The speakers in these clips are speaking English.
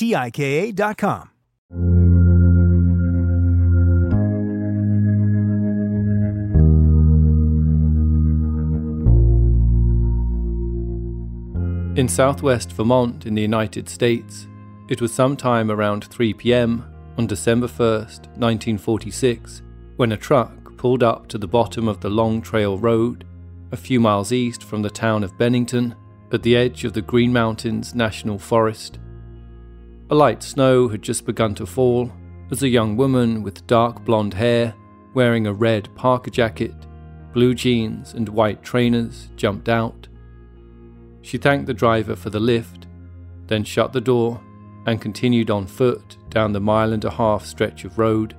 T-I-K-A dot com. In southwest Vermont in the United States, it was sometime around 3 pm on December 1st, 1946, when a truck pulled up to the bottom of the Long Trail Road, a few miles east from the town of Bennington, at the edge of the Green Mountains National Forest. A light snow had just begun to fall as a young woman with dark blonde hair, wearing a red parka jacket, blue jeans, and white trainers jumped out. She thanked the driver for the lift, then shut the door and continued on foot down the mile and a half stretch of road,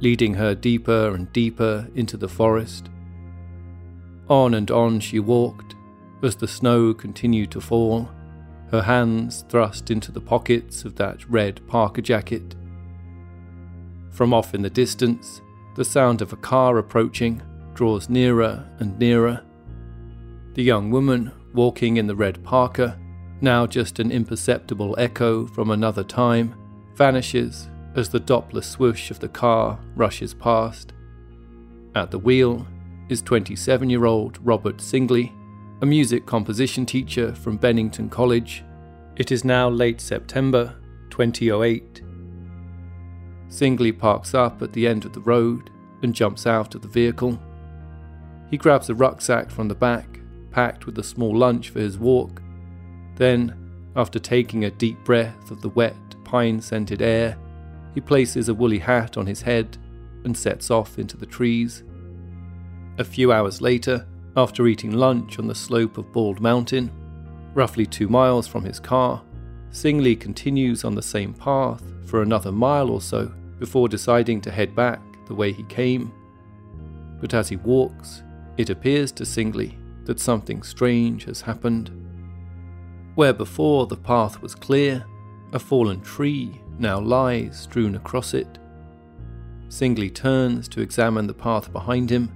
leading her deeper and deeper into the forest. On and on she walked as the snow continued to fall her hands thrust into the pockets of that red parka jacket. From off in the distance, the sound of a car approaching draws nearer and nearer. The young woman, walking in the red parka, now just an imperceptible echo from another time, vanishes as the Doppler swoosh of the car rushes past. At the wheel is 27 year old Robert Singley, a music composition teacher from Bennington College. It is now late September 2008. Singley parks up at the end of the road and jumps out of the vehicle. He grabs a rucksack from the back, packed with a small lunch for his walk. Then, after taking a deep breath of the wet, pine scented air, he places a woolly hat on his head and sets off into the trees. A few hours later, after eating lunch on the slope of Bald Mountain, roughly two miles from his car, Singley continues on the same path for another mile or so before deciding to head back the way he came. But as he walks, it appears to Singley that something strange has happened. Where before the path was clear, a fallen tree now lies strewn across it. Singley turns to examine the path behind him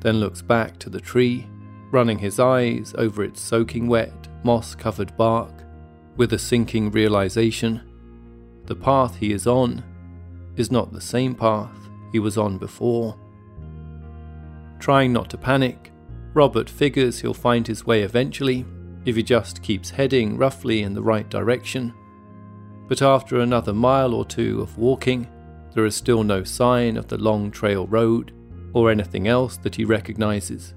then looks back to the tree, running his eyes over its soaking wet, moss covered bark, with a sinking realization the path he is on is not the same path he was on before. Trying not to panic, Robert figures he'll find his way eventually if he just keeps heading roughly in the right direction. But after another mile or two of walking, there is still no sign of the long trail road or anything else that he recognizes.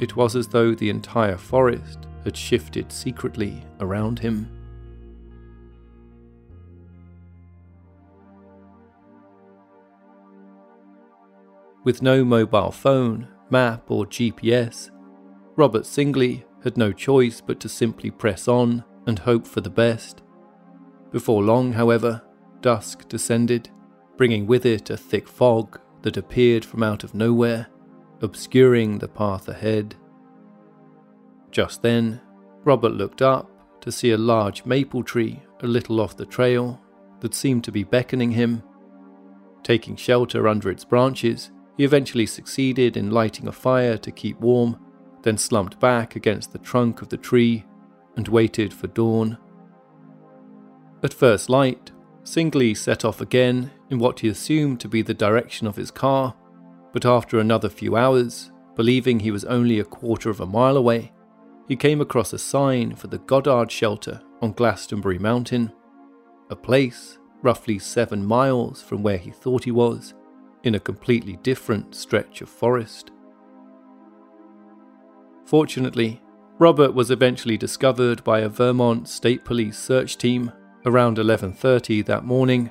It was as though the entire forest had shifted secretly around him. With no mobile phone, map, or GPS, Robert Singley had no choice but to simply press on and hope for the best. Before long, however, dusk descended, bringing with it a thick fog that appeared from out of nowhere, obscuring the path ahead. Just then, Robert looked up to see a large maple tree a little off the trail that seemed to be beckoning him. Taking shelter under its branches, he eventually succeeded in lighting a fire to keep warm, then slumped back against the trunk of the tree and waited for dawn. At first light, Singley set off again in what he assumed to be the direction of his car, but after another few hours, believing he was only a quarter of a mile away, he came across a sign for the Goddard shelter on Glastonbury Mountain, a place roughly seven miles from where he thought he was, in a completely different stretch of forest. Fortunately, Robert was eventually discovered by a Vermont State Police search team around 11:30 that morning,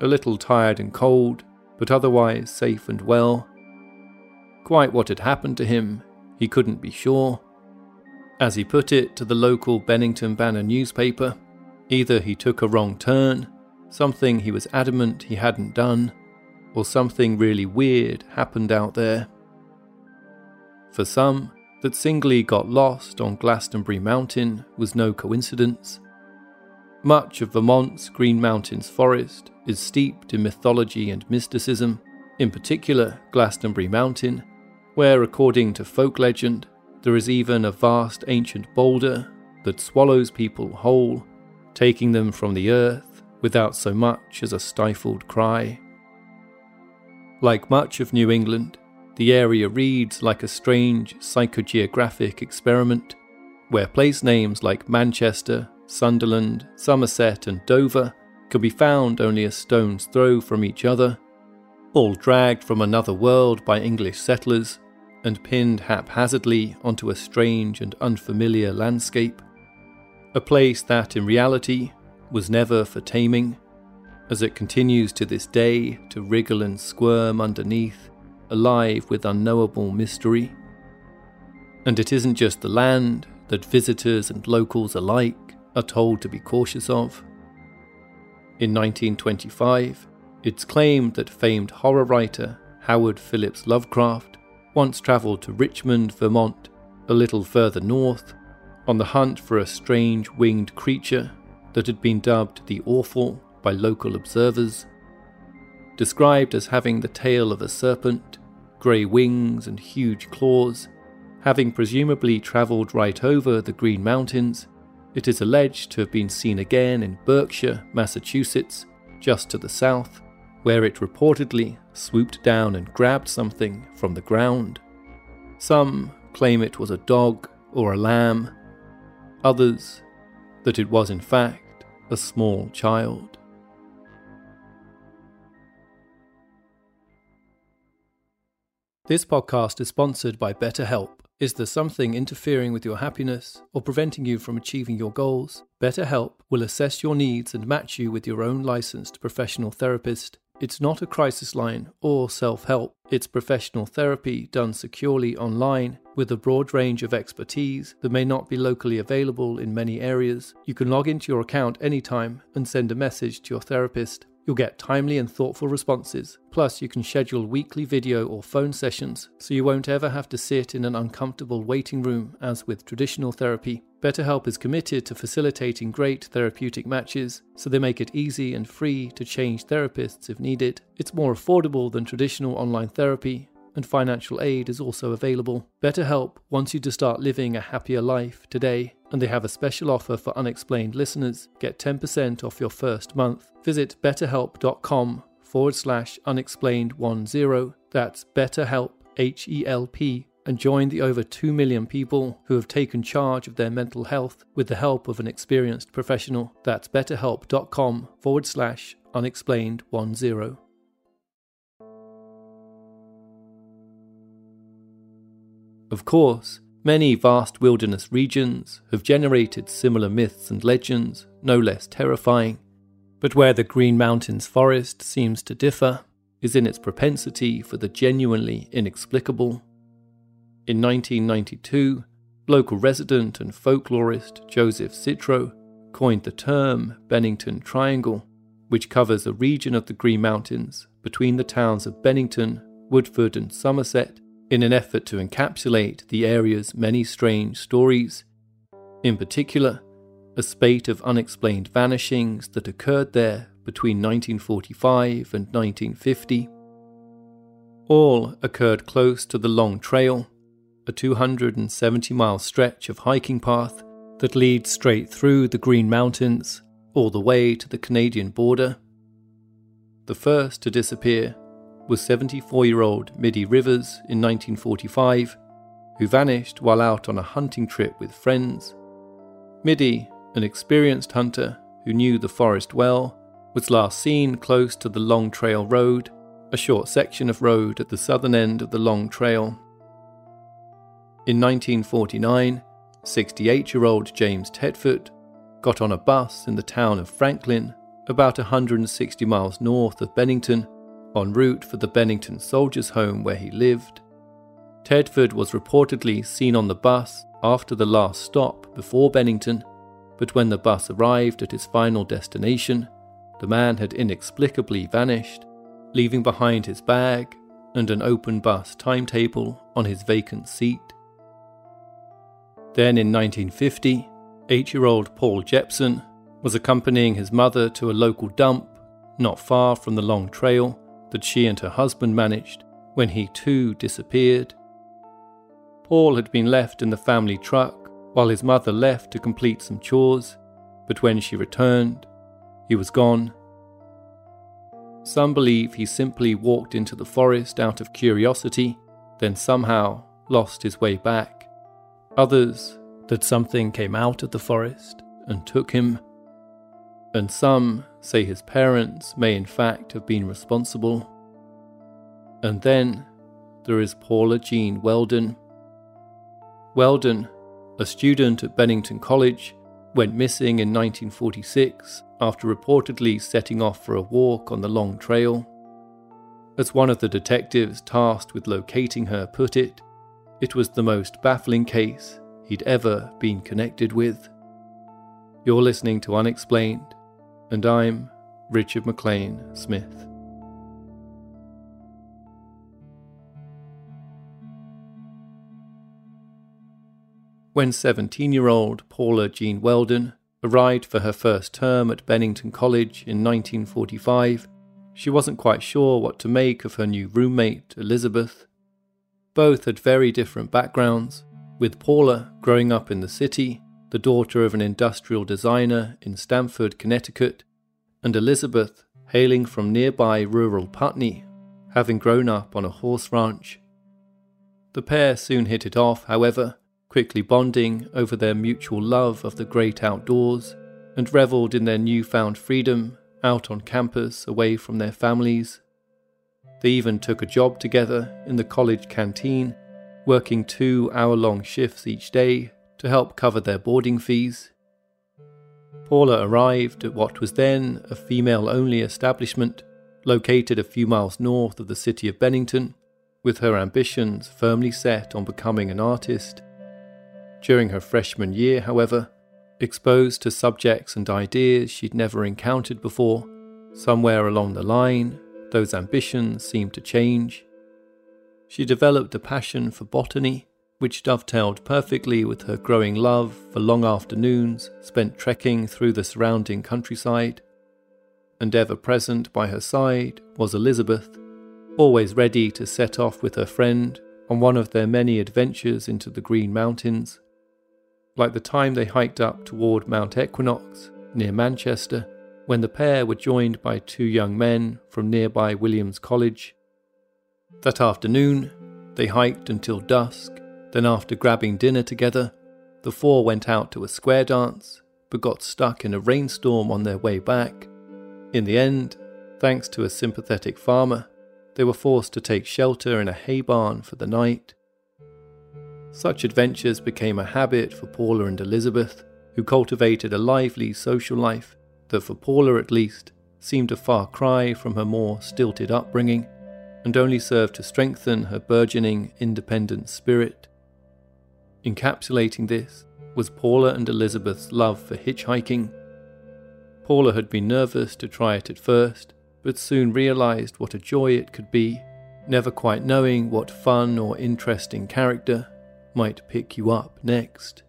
a little tired and cold, but otherwise safe and well. Quite what had happened to him, he couldn't be sure. As he put it to the local Bennington Banner newspaper, either he took a wrong turn, something he was adamant he hadn't done, or something really weird happened out there. For some, that Singley got lost on Glastonbury Mountain was no coincidence. Much of Vermont's Green Mountains forest is steeped in mythology and mysticism, in particular Glastonbury Mountain, where, according to folk legend, there is even a vast ancient boulder that swallows people whole, taking them from the earth without so much as a stifled cry. Like much of New England, the area reads like a strange psychogeographic experiment, where place names like Manchester, Sunderland, Somerset, and Dover can be found only a stone's throw from each other, all dragged from another world by English settlers and pinned haphazardly onto a strange and unfamiliar landscape. A place that, in reality, was never for taming, as it continues to this day to wriggle and squirm underneath, alive with unknowable mystery. And it isn't just the land that visitors and locals alike are told to be cautious of. In 1925, it's claimed that famed horror writer Howard Phillips Lovecraft once travelled to Richmond, Vermont, a little further north, on the hunt for a strange winged creature that had been dubbed the Awful by local observers. Described as having the tail of a serpent, grey wings, and huge claws, having presumably travelled right over the Green Mountains, it is alleged to have been seen again in Berkshire, Massachusetts, just to the south, where it reportedly swooped down and grabbed something from the ground. Some claim it was a dog or a lamb, others that it was in fact a small child. This podcast is sponsored by BetterHelp. Is there something interfering with your happiness or preventing you from achieving your goals? BetterHelp will assess your needs and match you with your own licensed professional therapist. It's not a crisis line or self help, it's professional therapy done securely online with a broad range of expertise that may not be locally available in many areas. You can log into your account anytime and send a message to your therapist. You'll get timely and thoughtful responses. Plus, you can schedule weekly video or phone sessions, so you won't ever have to sit in an uncomfortable waiting room as with traditional therapy. BetterHelp is committed to facilitating great therapeutic matches, so they make it easy and free to change therapists if needed. It's more affordable than traditional online therapy, and financial aid is also available. BetterHelp wants you to start living a happier life today, and they have a special offer for unexplained listeners. Get 10% off your first month. Visit betterhelp.com forward slash unexplained 10. That's betterhelp, H E L P, and join the over 2 million people who have taken charge of their mental health with the help of an experienced professional. That's betterhelp.com forward slash unexplained 10. Of course, many vast wilderness regions have generated similar myths and legends, no less terrifying. But where the Green Mountains forest seems to differ, is in its propensity for the genuinely inexplicable. In 1992, local resident and folklorist Joseph Citro coined the term Bennington Triangle, which covers a region of the Green Mountains between the towns of Bennington, Woodford, and Somerset in an effort to encapsulate the area's many strange stories. In particular, a spate of unexplained vanishings that occurred there between 1945 and 1950. All occurred close to the Long Trail, a 270 mile stretch of hiking path that leads straight through the Green Mountains all the way to the Canadian border. The first to disappear was 74 year old Middy Rivers in 1945, who vanished while out on a hunting trip with friends. Middy, an experienced hunter who knew the forest well, was last seen close to the Long Trail Road, a short section of road at the southern end of the Long Trail. In 1949, 68 year old James Tedford got on a bus in the town of Franklin, about 160 miles north of Bennington, en route for the Bennington Soldiers' Home where he lived. Tedford was reportedly seen on the bus after the last stop before Bennington, but when the bus arrived at his final destination, the man had inexplicably vanished, leaving behind his bag and an open bus timetable on his vacant seat. Then in 1950, eight year old Paul Jepson was accompanying his mother to a local dump not far from the long trail that she and her husband managed when he too disappeared. Paul had been left in the family truck while his mother left to complete some chores, but when she returned, he was gone. Some believe he simply walked into the forest out of curiosity, then somehow lost his way back. Others, that something came out of the forest and took him. And some say his parents may in fact have been responsible. And then there is Paula Jean Weldon. Weldon, a student at Bennington College, went missing in 1946 after reportedly setting off for a walk on the Long Trail. As one of the detectives tasked with locating her put it, it was the most baffling case he'd ever been connected with. You're listening to Unexplained, and I'm Richard McLean Smith. When 17 year old Paula Jean Weldon arrived for her first term at Bennington College in 1945, she wasn't quite sure what to make of her new roommate, Elizabeth. Both had very different backgrounds, with Paula growing up in the city, the daughter of an industrial designer in Stamford, Connecticut, and Elizabeth hailing from nearby rural Putney, having grown up on a horse ranch. The pair soon hit it off, however, quickly bonding over their mutual love of the great outdoors and revelled in their newfound freedom out on campus away from their families. They even took a job together in the college canteen working two hour long shifts each day to help cover their boarding fees. Paula arrived at what was then a female only establishment located a few miles north of the city of Bennington, with her ambitions firmly set on becoming an artist. During her freshman year, however, exposed to subjects and ideas she'd never encountered before, somewhere along the line, those ambitions seemed to change she developed a passion for botany, which dovetailed perfectly with her growing love for long afternoons spent trekking through the surrounding countryside. And ever present by her side was Elizabeth, always ready to set off with her friend on one of their many adventures into the Green Mountains. Like the time they hiked up toward Mount Equinox near Manchester, when the pair were joined by two young men from nearby Williams College that afternoon, they hiked until dusk, then, after grabbing dinner together, the four went out to a square dance but got stuck in a rainstorm on their way back. In the end, thanks to a sympathetic farmer, they were forced to take shelter in a hay barn for the night. Such adventures became a habit for Paula and Elizabeth, who cultivated a lively social life that, for Paula at least, seemed a far cry from her more stilted upbringing and only served to strengthen her burgeoning independent spirit. Encapsulating this was Paula and Elizabeth's love for hitchhiking. Paula had been nervous to try it at first, but soon realized what a joy it could be, never quite knowing what fun or interesting character might pick you up next.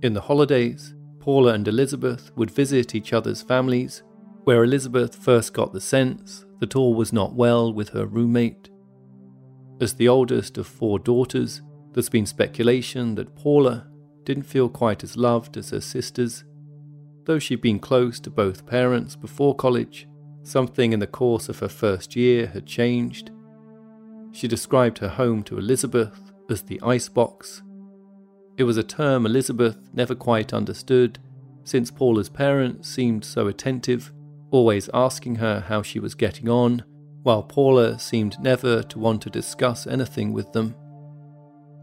In the holidays, Paula and Elizabeth would visit each other's families, where Elizabeth first got the sense that all was not well with her roommate. As the oldest of four daughters, there's been speculation that Paula didn't feel quite as loved as her sisters. Though she'd been close to both parents before college, something in the course of her first year had changed. She described her home to Elizabeth as the icebox. It was a term Elizabeth never quite understood, since Paula's parents seemed so attentive, always asking her how she was getting on, while Paula seemed never to want to discuss anything with them.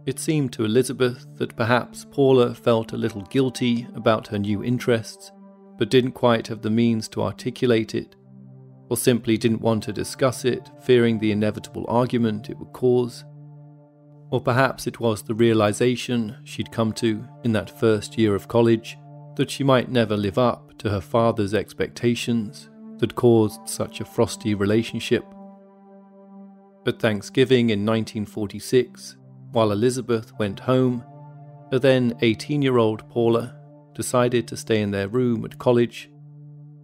It seemed to Elizabeth that perhaps Paula felt a little guilty about her new interests, but didn't quite have the means to articulate it, or simply didn't want to discuss it, fearing the inevitable argument it would cause. Or perhaps it was the realization she'd come to in that first year of college that she might never live up to her father's expectations that caused such a frosty relationship. At Thanksgiving in 1946, while Elizabeth went home, a then 18 year old Paula decided to stay in their room at college.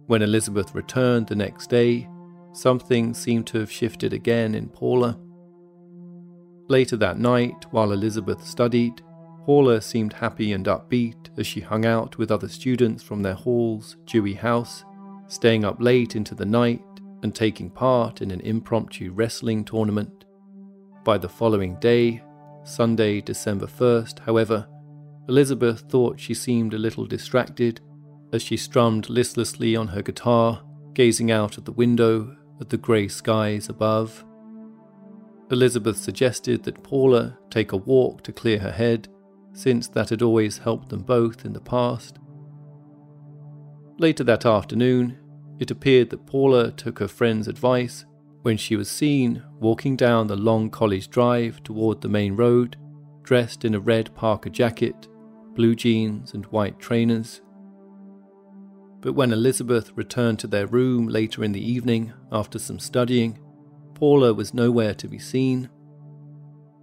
When Elizabeth returned the next day, something seemed to have shifted again in Paula. Later that night, while Elizabeth studied, Paula seemed happy and upbeat as she hung out with other students from their hall's Dewey house, staying up late into the night and taking part in an impromptu wrestling tournament. By the following day, Sunday, December 1st, however, Elizabeth thought she seemed a little distracted as she strummed listlessly on her guitar, gazing out at the window at the grey skies above. Elizabeth suggested that Paula take a walk to clear her head, since that had always helped them both in the past. Later that afternoon, it appeared that Paula took her friend's advice when she was seen walking down the long college drive toward the main road, dressed in a red parka jacket, blue jeans, and white trainers. But when Elizabeth returned to their room later in the evening after some studying, Paula was nowhere to be seen.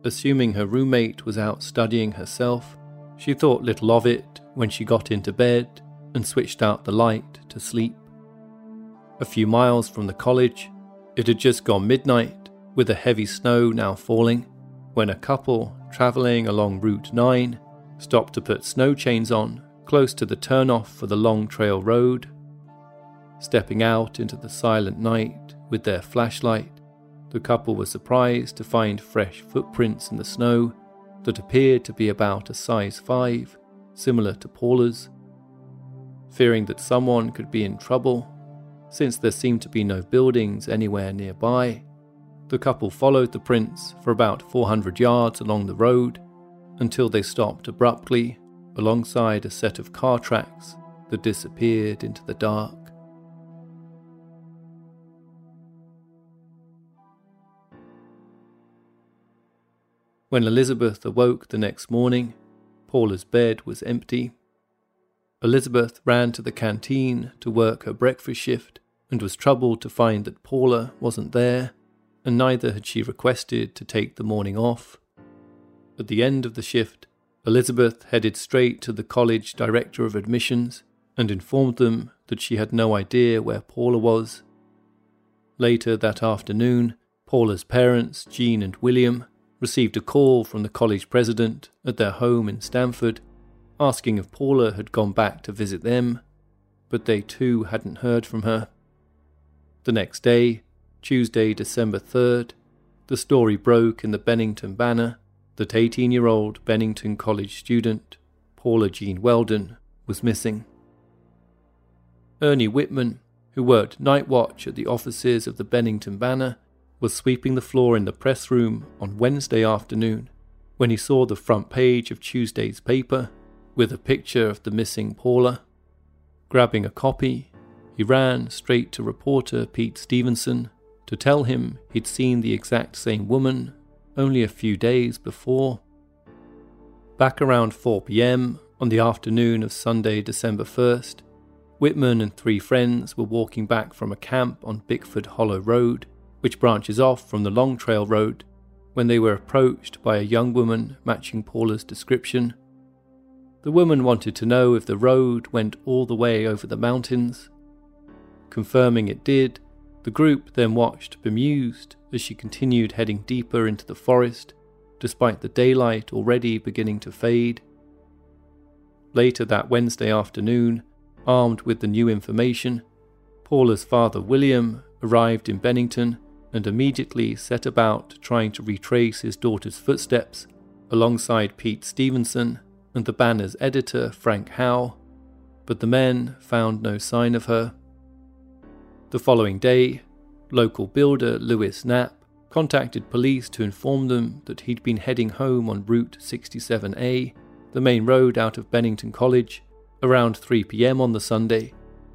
Assuming her roommate was out studying herself, she thought little of it when she got into bed and switched out the light to sleep. A few miles from the college, it had just gone midnight, with a heavy snow now falling, when a couple travelling along Route 9 stopped to put snow chains on close to the turnoff for the Long Trail Road. Stepping out into the silent night with their flashlight, the couple were surprised to find fresh footprints in the snow that appeared to be about a size 5, similar to Paula's. Fearing that someone could be in trouble, since there seemed to be no buildings anywhere nearby, the couple followed the prints for about 400 yards along the road until they stopped abruptly alongside a set of car tracks that disappeared into the dark. When Elizabeth awoke the next morning, Paula's bed was empty. Elizabeth ran to the canteen to work her breakfast shift and was troubled to find that Paula wasn't there, and neither had she requested to take the morning off. At the end of the shift, Elizabeth headed straight to the college director of admissions and informed them that she had no idea where Paula was. Later that afternoon, Paula's parents, Jean and William, received a call from the college president at their home in Stamford, asking if Paula had gone back to visit them, but they too hadn't heard from her. The next day, Tuesday, December 3rd, the story broke in the Bennington Banner that 18 year old Bennington College student Paula Jean Weldon was missing. Ernie Whitman, who worked night watch at the offices of the Bennington Banner, was sweeping the floor in the press room on Wednesday afternoon when he saw the front page of Tuesday's paper with a picture of the missing Paula. Grabbing a copy, he ran straight to reporter Pete Stevenson to tell him he'd seen the exact same woman only a few days before. Back around 4 pm on the afternoon of Sunday, December 1st, Whitman and three friends were walking back from a camp on Bickford Hollow Road, which branches off from the Long Trail Road, when they were approached by a young woman matching Paula's description. The woman wanted to know if the road went all the way over the mountains. Confirming it did, the group then watched bemused as she continued heading deeper into the forest, despite the daylight already beginning to fade. Later that Wednesday afternoon, armed with the new information, Paula's father William arrived in Bennington and immediately set about trying to retrace his daughter's footsteps alongside Pete Stevenson and the banner's editor Frank Howe, but the men found no sign of her. The following day, local builder Lewis Knapp contacted police to inform them that he'd been heading home on Route 67A, the main road out of Bennington College, around 3 pm on the Sunday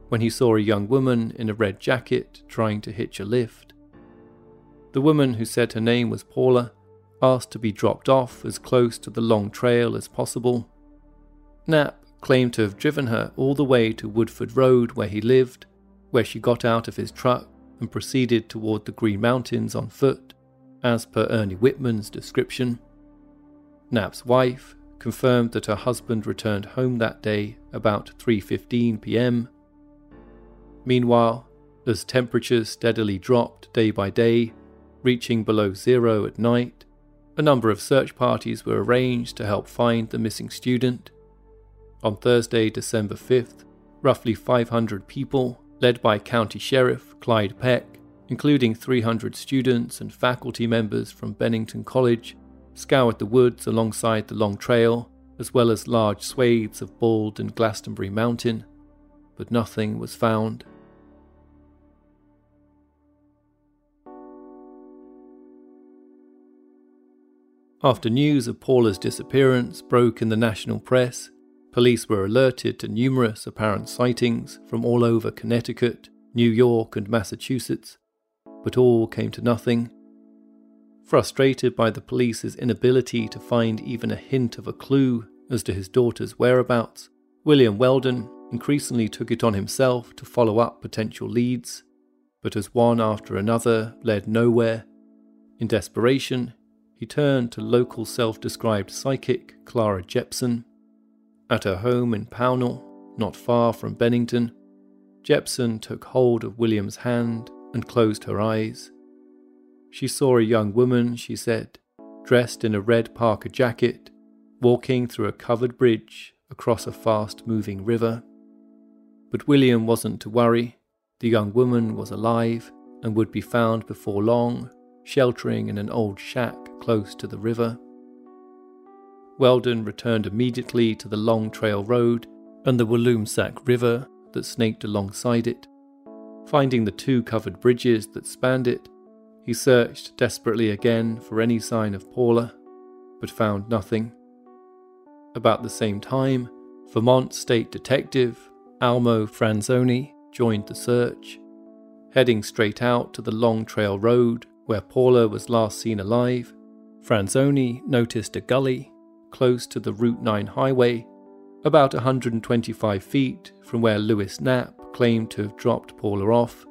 when he saw a young woman in a red jacket trying to hitch a lift. The woman, who said her name was Paula, asked to be dropped off as close to the long trail as possible. Knapp claimed to have driven her all the way to Woodford Road where he lived, where she got out of his truck and proceeded toward the Green Mountains on foot, as per Ernie Whitman's description. Knapp's wife confirmed that her husband returned home that day about 3:15 p.m. Meanwhile, as temperatures steadily dropped day by day, reaching below zero at night, a number of search parties were arranged to help find the missing student. On Thursday, December 5th, roughly 500 people led by County Sheriff Clyde Peck, including 300 students and faculty members from Bennington College, scoured the woods alongside the Long Trail, as well as large swathes of Bald and Glastonbury Mountain, but nothing was found. After news of Paula's disappearance broke in the national press, Police were alerted to numerous apparent sightings from all over Connecticut, New York, and Massachusetts, but all came to nothing. Frustrated by the police's inability to find even a hint of a clue as to his daughter's whereabouts, William Weldon increasingly took it on himself to follow up potential leads, but as one after another led nowhere, in desperation, he turned to local self described psychic Clara Jepson at her home in Pownal, not far from Bennington, Jepson took hold of William's hand and closed her eyes. She saw a young woman, she said, dressed in a red parka jacket, walking through a covered bridge across a fast moving river. But William wasn't to worry. The young woman was alive and would be found before long, sheltering in an old shack close to the river. Weldon returned immediately to the Long Trail Road and the Walloomsac River that snaked alongside it. Finding the two covered bridges that spanned it, he searched desperately again for any sign of Paula, but found nothing. About the same time, Vermont State Detective Almo Franzoni joined the search. Heading straight out to the Long Trail Road where Paula was last seen alive, Franzoni noticed a gully close to the Route 9 highway, about 125 feet from where Lewis Knapp claimed to have dropped Paula off.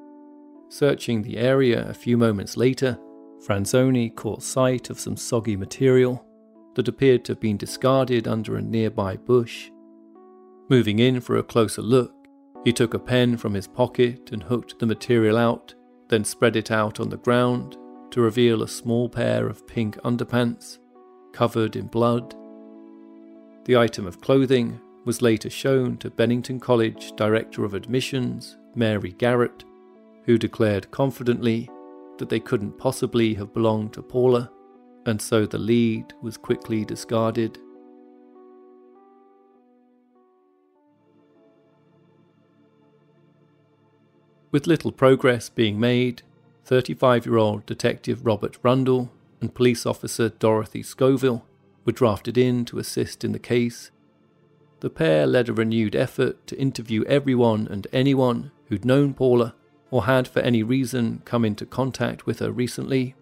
Searching the area a few moments later, Franzoni caught sight of some soggy material that appeared to have been discarded under a nearby bush. Moving in for a closer look, he took a pen from his pocket and hooked the material out, then spread it out on the ground to reveal a small pair of pink underpants covered in blood the item of clothing was later shown to Bennington College Director of Admissions, Mary Garrett, who declared confidently that they couldn't possibly have belonged to Paula, and so the lead was quickly discarded. With little progress being made, 35 year old Detective Robert Rundle and police officer Dorothy Scoville were drafted in to assist in the case. The pair led a renewed effort to interview everyone and anyone who'd known Paula or had for any reason come into contact with her recently.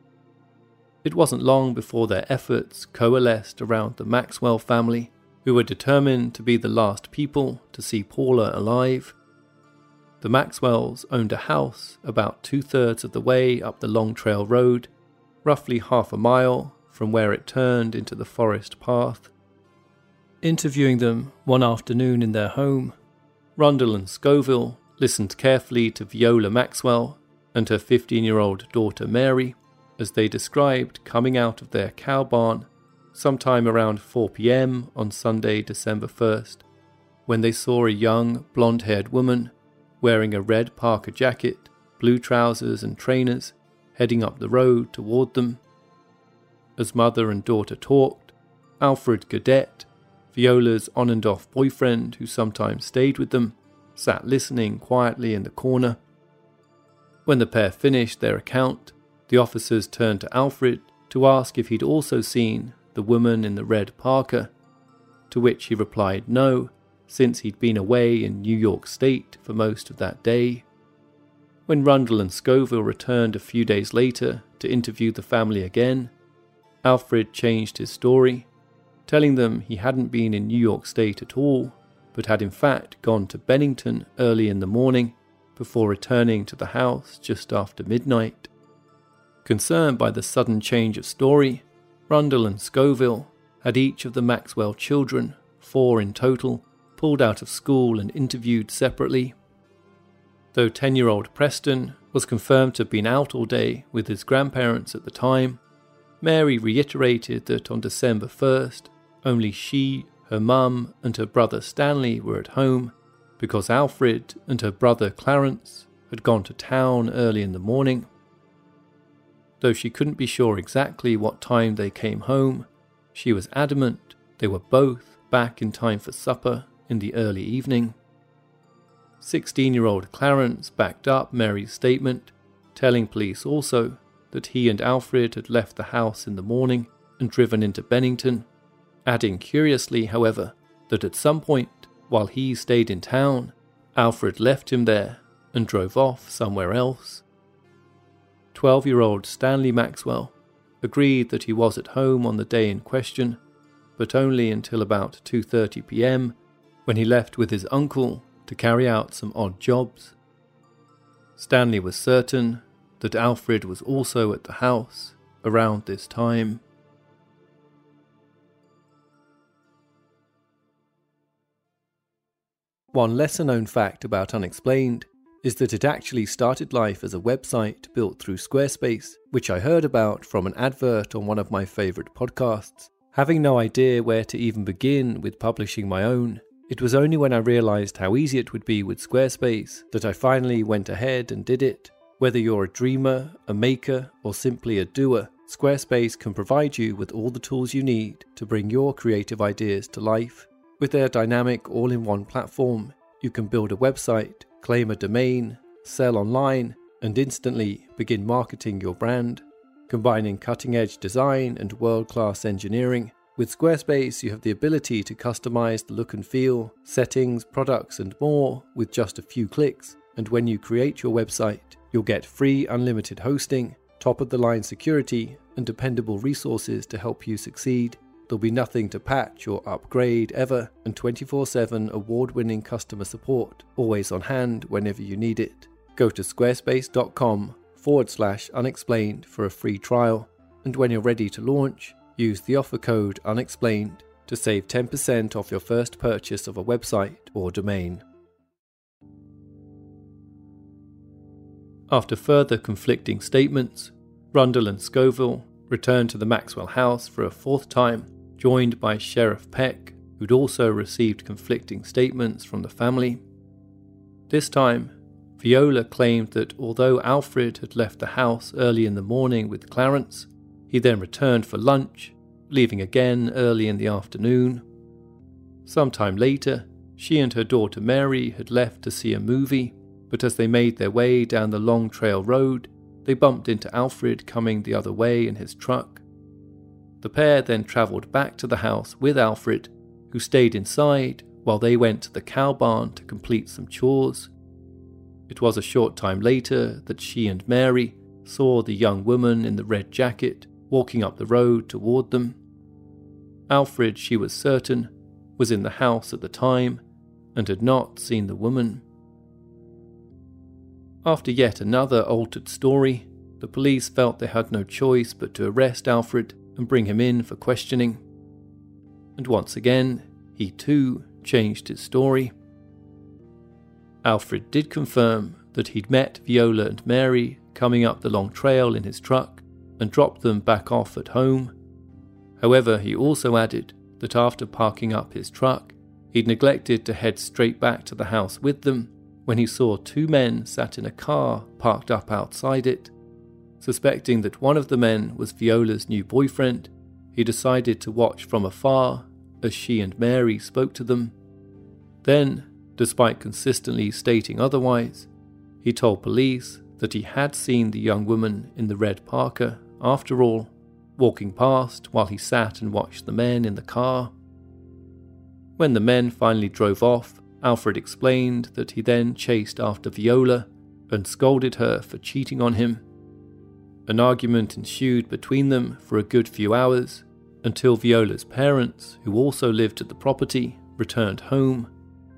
It wasn't long before their efforts coalesced around the Maxwell family, who were determined to be the last people to see Paula alive. The Maxwells owned a house about two thirds of the way up the Long Trail Road, roughly half a mile from where it turned into the forest path. Interviewing them one afternoon in their home, Rundle and Scoville listened carefully to Viola Maxwell and her 15 year old daughter Mary as they described coming out of their cow barn sometime around 4 pm on Sunday, December 1st, when they saw a young blonde haired woman wearing a red parka jacket, blue trousers, and trainers heading up the road toward them. As mother and daughter talked, Alfred Gadet, Viola's on and off boyfriend who sometimes stayed with them, sat listening quietly in the corner. When the pair finished their account, the officers turned to Alfred to ask if he'd also seen the woman in the red parka, to which he replied no, since he'd been away in New York State for most of that day. When Rundle and Scoville returned a few days later to interview the family again, Alfred changed his story, telling them he hadn't been in New York State at all, but had in fact gone to Bennington early in the morning before returning to the house just after midnight. Concerned by the sudden change of story, Rundle and Scoville had each of the Maxwell children, four in total, pulled out of school and interviewed separately. Though 10 year old Preston was confirmed to have been out all day with his grandparents at the time, Mary reiterated that on December 1st, only she, her mum, and her brother Stanley were at home because Alfred and her brother Clarence had gone to town early in the morning. Though she couldn't be sure exactly what time they came home, she was adamant they were both back in time for supper in the early evening. 16 year old Clarence backed up Mary's statement, telling police also that he and Alfred had left the house in the morning and driven into Bennington, adding curiously, however, that at some point while he stayed in town, Alfred left him there and drove off somewhere else. 12 year old Stanley Maxwell agreed that he was at home on the day in question, but only until about 2:30 p.m. when he left with his uncle to carry out some odd jobs. Stanley was certain that Alfred was also at the house around this time. One lesser known fact about Unexplained is that it actually started life as a website built through Squarespace, which I heard about from an advert on one of my favourite podcasts. Having no idea where to even begin with publishing my own, it was only when I realised how easy it would be with Squarespace that I finally went ahead and did it. Whether you're a dreamer, a maker, or simply a doer, Squarespace can provide you with all the tools you need to bring your creative ideas to life. With their dynamic all in one platform, you can build a website claim a domain, sell online, and instantly begin marketing your brand. Combining cutting edge design and world class engineering, with Squarespace you have the ability to customize the look and feel, settings, products, and more with just a few clicks. And when you create your website, you'll get free unlimited hosting, top of the line security, and dependable resources to help you succeed. There'll be nothing to patch or upgrade ever, and 24 7 award winning customer support, always on hand whenever you need it. Go to squarespace.com forward slash unexplained for a free trial, and when you're ready to launch, use the offer code unexplained to save 10% off your first purchase of a website or domain. After further conflicting statements, Rundle and Scoville returned to the Maxwell house for a fourth time joined by Sheriff Peck, who'd also received conflicting statements from the family. This time, Viola claimed that although Alfred had left the house early in the morning with Clarence, he then returned for lunch, leaving again early in the afternoon. Sometime later, she and her daughter Mary had left to see a movie, but as they made their way down the long trail road, they bumped into Alfred coming the other way in his truck. The pair then travelled back to the house with Alfred, who stayed inside while they went to the cow barn to complete some chores. It was a short time later that she and Mary saw the young woman in the red jacket walking up the road toward them. Alfred, she was certain, was in the house at the time and had not seen the woman. After yet another altered story, the police felt they had no choice but to arrest Alfred and bring him in for questioning. And once again, he too changed his story. Alfred did confirm that he'd met Viola and Mary coming up the long trail in his truck and dropped them back off at home. However, he also added that after parking up his truck, he'd neglected to head straight back to the house with them when he saw two men sat in a car parked up outside it. Suspecting that one of the men was Viola's new boyfriend, he decided to watch from afar as she and Mary spoke to them. Then, despite consistently stating otherwise, he told police that he had seen the young woman in the red parka, after all, walking past while he sat and watched the men in the car. When the men finally drove off, Alfred explained that he then chased after Viola and scolded her for cheating on him. An argument ensued between them for a good few hours until Viola's parents, who also lived at the property, returned home,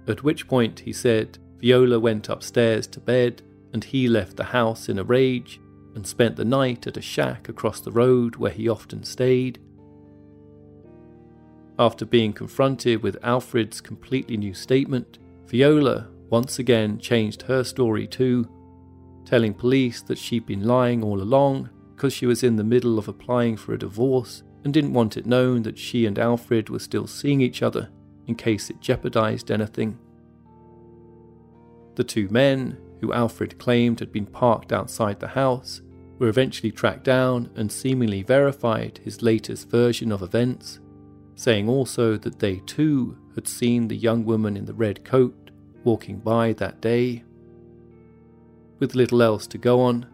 at which point he said Viola went upstairs to bed and he left the house in a rage and spent the night at a shack across the road where he often stayed. After being confronted with Alfred's completely new statement, Viola once again changed her story too, telling police that she'd been lying all along because she was in the middle of applying for a divorce and didn't want it known that she and Alfred were still seeing each other in case it jeopardized anything. The two men, who Alfred claimed had been parked outside the house, were eventually tracked down and seemingly verified his latest version of events, saying also that they too had seen the young woman in the red coat walking by that day. With little else to go on,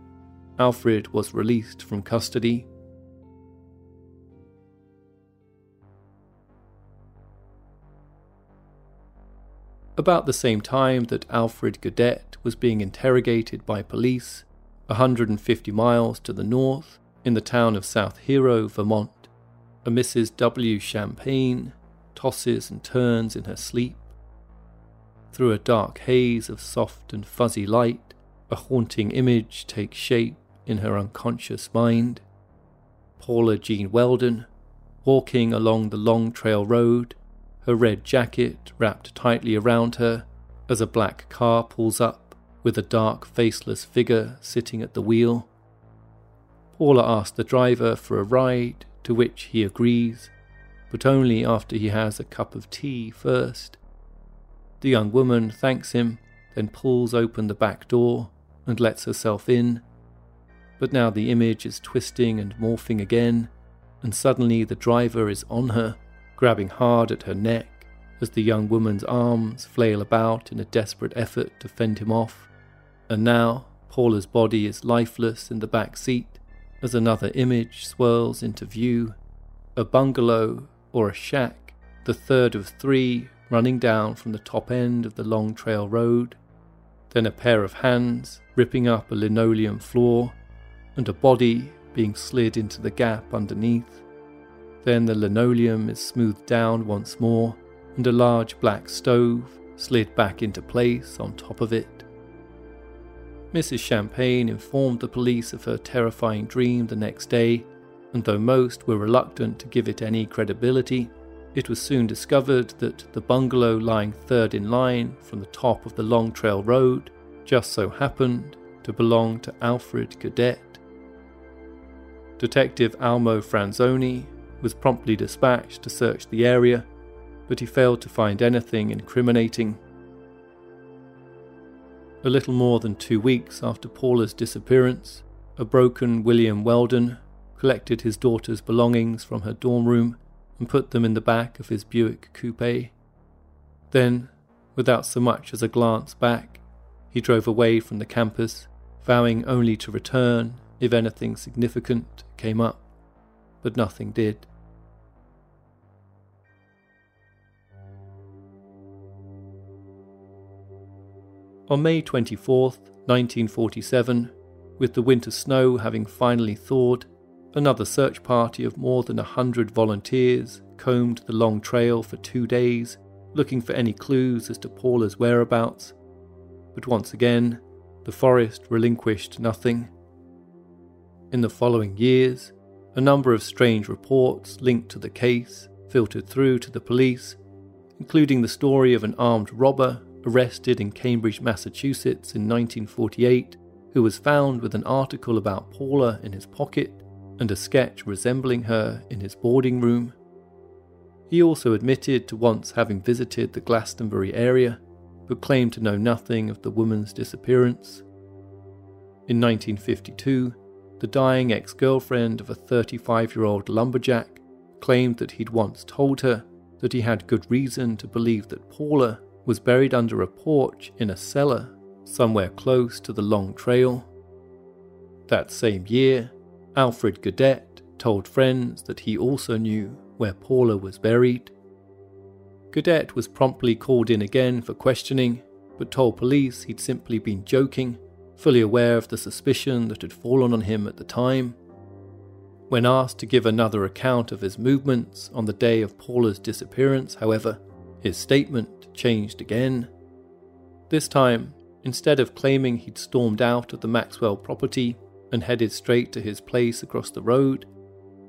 Alfred was released from custody About the same time that Alfred Gadet was being interrogated by police, 150 miles to the north, in the town of South Hero, Vermont, a Mrs. W. Champagne tosses and turns in her sleep. Through a dark haze of soft and fuzzy light, a haunting image takes shape in her unconscious mind. Paula Jean Weldon, walking along the Long Trail Road, her red jacket wrapped tightly around her as a black car pulls up with a dark, faceless figure sitting at the wheel. Paula asks the driver for a ride, to which he agrees, but only after he has a cup of tea first. The young woman thanks him, then pulls open the back door and lets herself in. But now the image is twisting and morphing again, and suddenly the driver is on her grabbing hard at her neck as the young woman's arms flail about in a desperate effort to fend him off. And now Paula's body is lifeless in the back seat as another image swirls into view a bungalow or a shack, the third of three running down from the top end of the long trail road. Then a pair of hands ripping up a linoleum floor, and a body being slid into the gap underneath. Then the linoleum is smoothed down once more, and a large black stove slid back into place on top of it. Mrs. Champagne informed the police of her terrifying dream the next day, and though most were reluctant to give it any credibility, it was soon discovered that the bungalow lying third in line from the top of the Long Trail Road just so happened to belong to Alfred Gadet. Detective Almo Franzoni was promptly dispatched to search the area, but he failed to find anything incriminating. A little more than two weeks after Paula's disappearance, a broken William Weldon collected his daughter's belongings from her dorm room and put them in the back of his Buick coupe. Then, without so much as a glance back, he drove away from the campus, vowing only to return if anything significant came up but nothing did. On May 24, 1947, with the winter snow having finally thawed, another search party of more than a hundred volunteers combed the long trail for two days, looking for any clues as to Paula's whereabouts. But once again, the forest relinquished nothing. In the following years, a number of strange reports linked to the case filtered through to the police, including the story of an armed robber arrested in Cambridge, Massachusetts in 1948, who was found with an article about Paula in his pocket and a sketch resembling her in his boarding room. He also admitted to once having visited the Glastonbury area, but claimed to know nothing of the woman's disappearance. In 1952, the dying ex girlfriend of a 35 year old lumberjack claimed that he'd once told her that he had good reason to believe that Paula was buried under a porch in a cellar somewhere close to the Long Trail. That same year, Alfred Gadet told friends that he also knew where Paula was buried. Gadet was promptly called in again for questioning, but told police he'd simply been joking, fully aware of the suspicion that had fallen on him at the time. When asked to give another account of his movements on the day of Paula's disappearance, however, his statement changed again. This time, instead of claiming he'd stormed out of the Maxwell property and headed straight to his place across the road,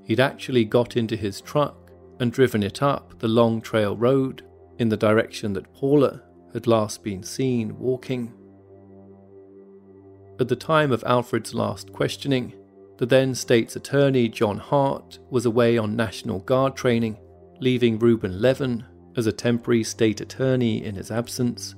he'd actually got into his truck and driven it up the Long Trail Road in the direction that Paula had last been seen walking. At the time of Alfred's last questioning, the then state's attorney John Hart was away on National Guard training, leaving Reuben Levin as a temporary state attorney in his absence.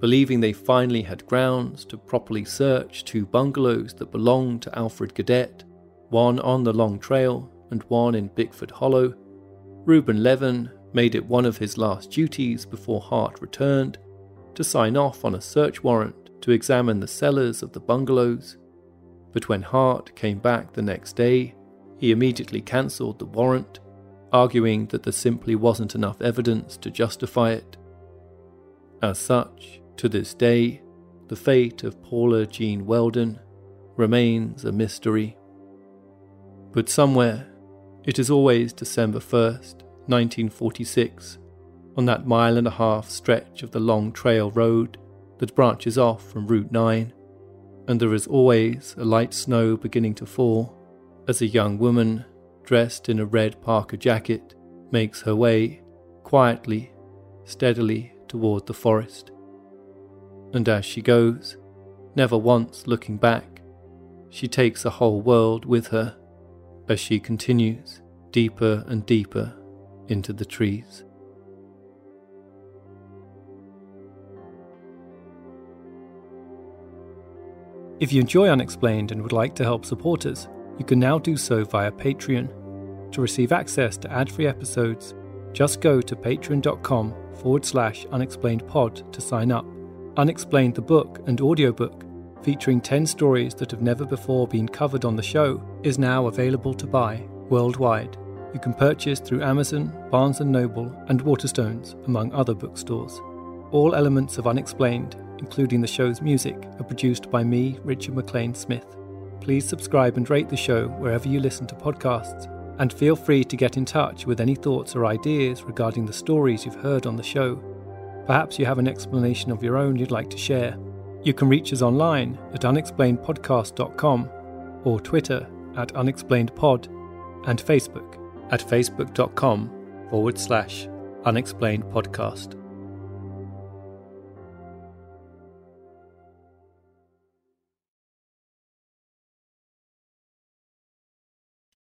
Believing they finally had grounds to properly search two bungalows that belonged to Alfred Gadet, one on the Long Trail and one in Bickford Hollow, Reuben Levin made it one of his last duties before Hart returned to sign off on a search warrant to examine the cellars of the bungalows. But when Hart came back the next day, he immediately cancelled the warrant, arguing that there simply wasn't enough evidence to justify it. As such, to this day, the fate of Paula Jean Weldon remains a mystery. But somewhere it is always December 1st, 1946, on that mile and a half stretch of the Long Trail Road that branches off from Route 9, and there is always a light snow beginning to fall as a young woman dressed in a red parka jacket makes her way quietly, steadily toward the forest. And as she goes, never once looking back, she takes the whole world with her as she continues deeper and deeper into the trees. If you enjoy Unexplained and would like to help support us, you can now do so via Patreon. To receive access to ad free episodes, just go to patreon.com forward slash unexplainedpod to sign up. Unexplained the book and audiobook featuring 10 stories that have never before been covered on the show, is now available to buy worldwide. You can purchase through Amazon, Barnes & Noble, and Waterstones, among other bookstores. All elements of Unexplained, including the show's music, are produced by me, Richard McLean Smith. Please subscribe and rate the show wherever you listen to podcasts, and feel free to get in touch with any thoughts or ideas regarding the stories you've heard on the show. Perhaps you have an explanation of your own you'd like to share you can reach us online at unexplainedpodcast.com or Twitter at unexplainedpod and Facebook at facebook.com forward slash unexplainedpodcast.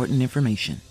important information.